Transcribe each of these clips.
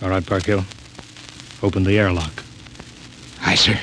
All right, Parkhill. Open the airlock. Aye, sir.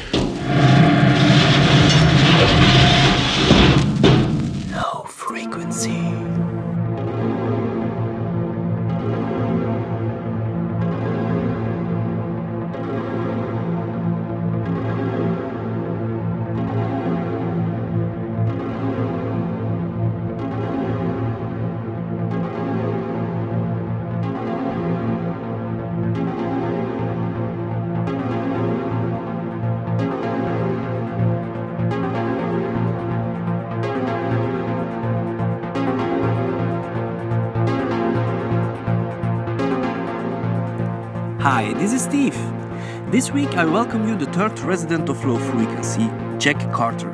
This week I welcome you the third resident of Low Frequency, Jack Carter.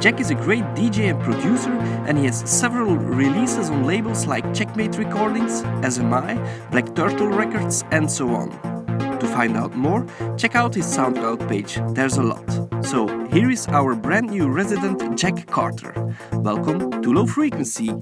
Jack is a great DJ and producer, and he has several releases on labels like Checkmate Recordings, SMI, Black Turtle Records, and so on. To find out more, check out his SoundCloud page, there's a lot. So, here is our brand new resident, Jack Carter. Welcome to Low Frequency.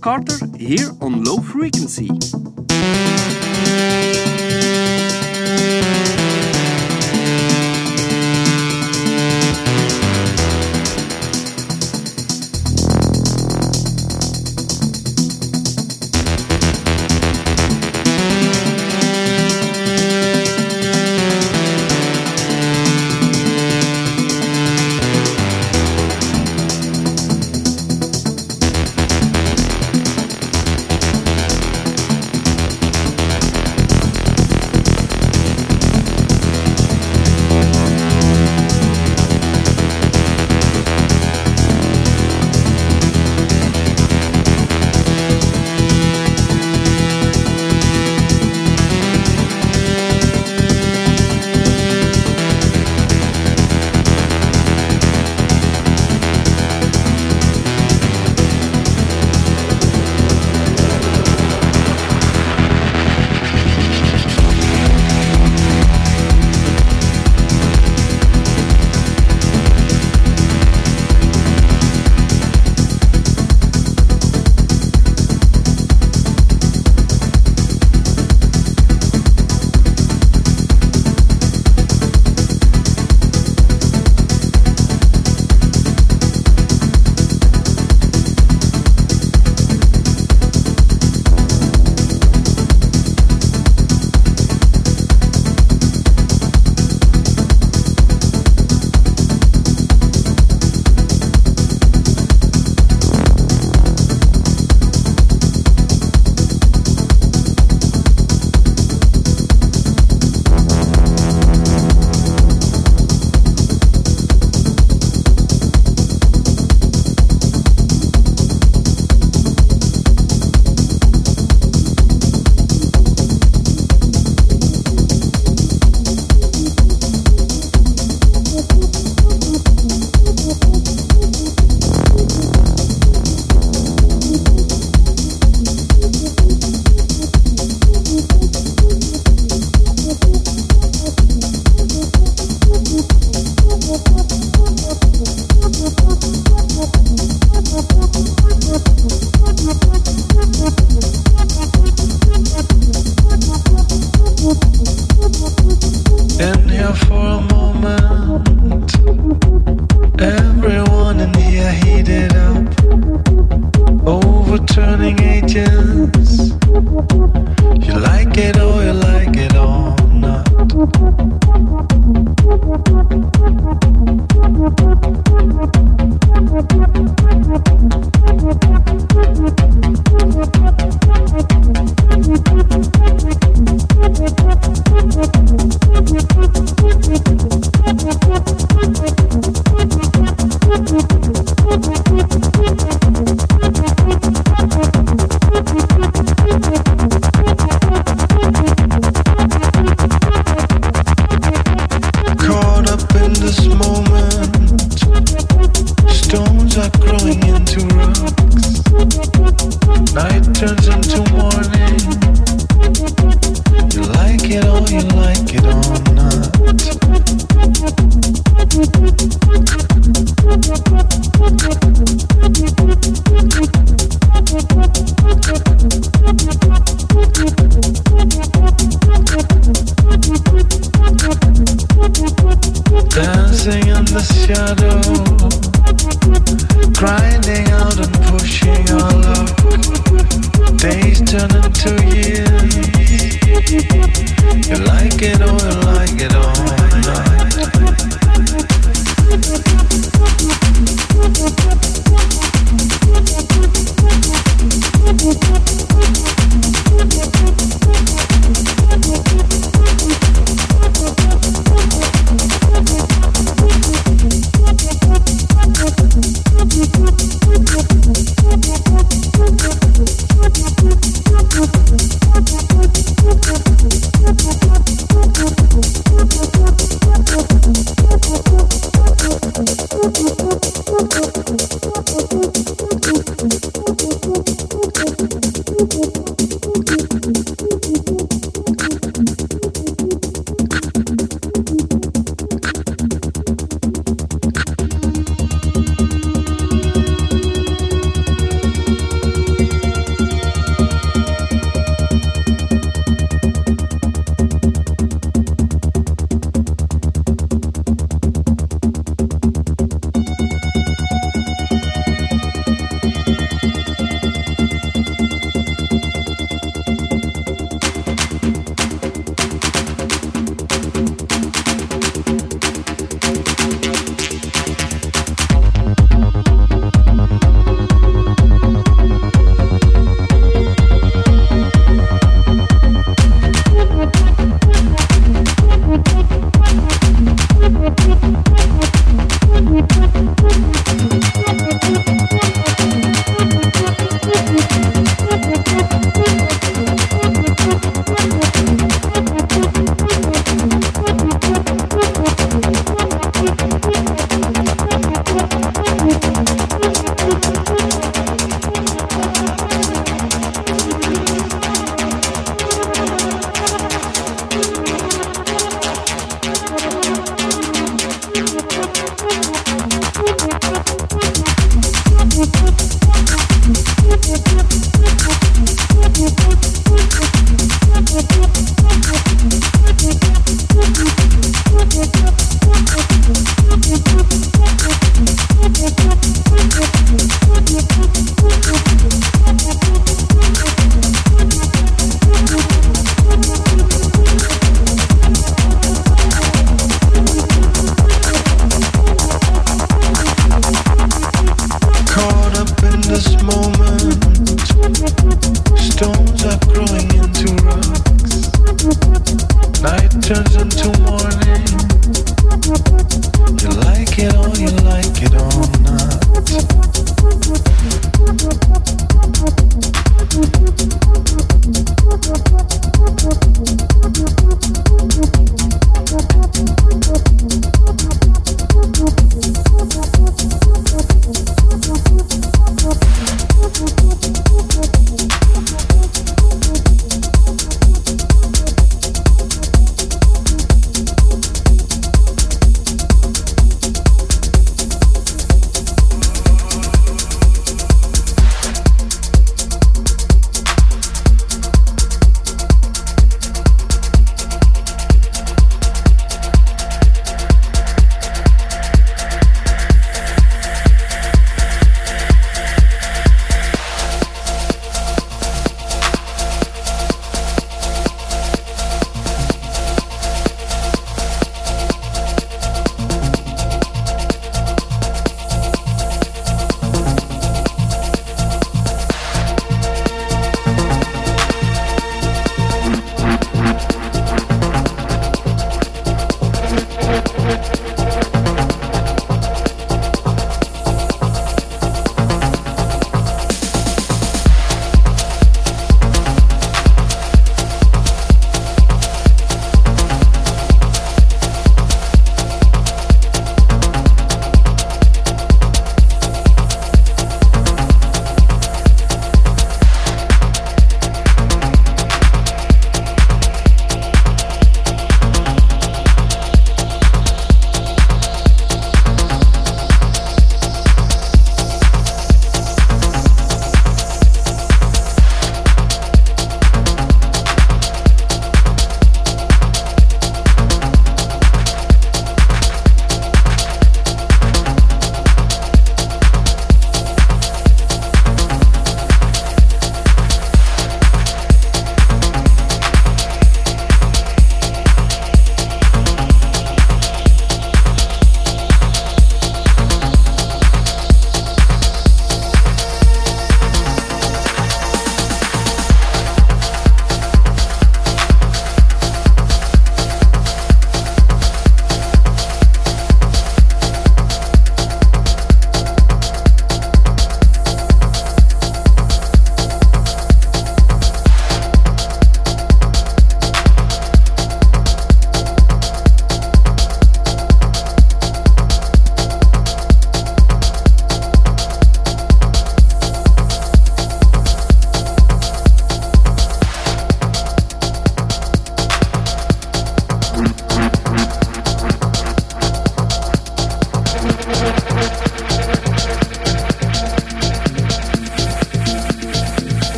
Carter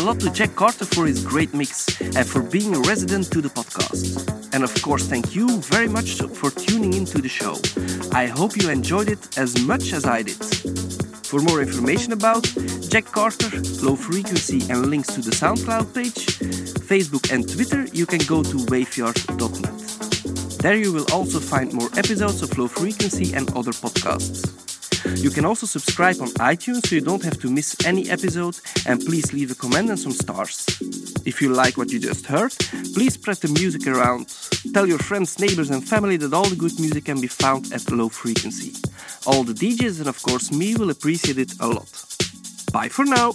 a lot to Jack Carter for his great mix and for being a resident to the podcast. And of course, thank you very much for tuning into the show. I hope you enjoyed it as much as I did. For more information about Jack Carter, Low Frequency, and links to the SoundCloud page, Facebook, and Twitter, you can go to waveyard.net. There you will also find more episodes of Low Frequency and other podcasts. You can also subscribe on iTunes so you don't have to miss any episode, and please leave a comment and some stars. If you like what you just heard, please spread the music around. Tell your friends, neighbors, and family that all the good music can be found at low frequency. All the DJs and, of course, me will appreciate it a lot. Bye for now!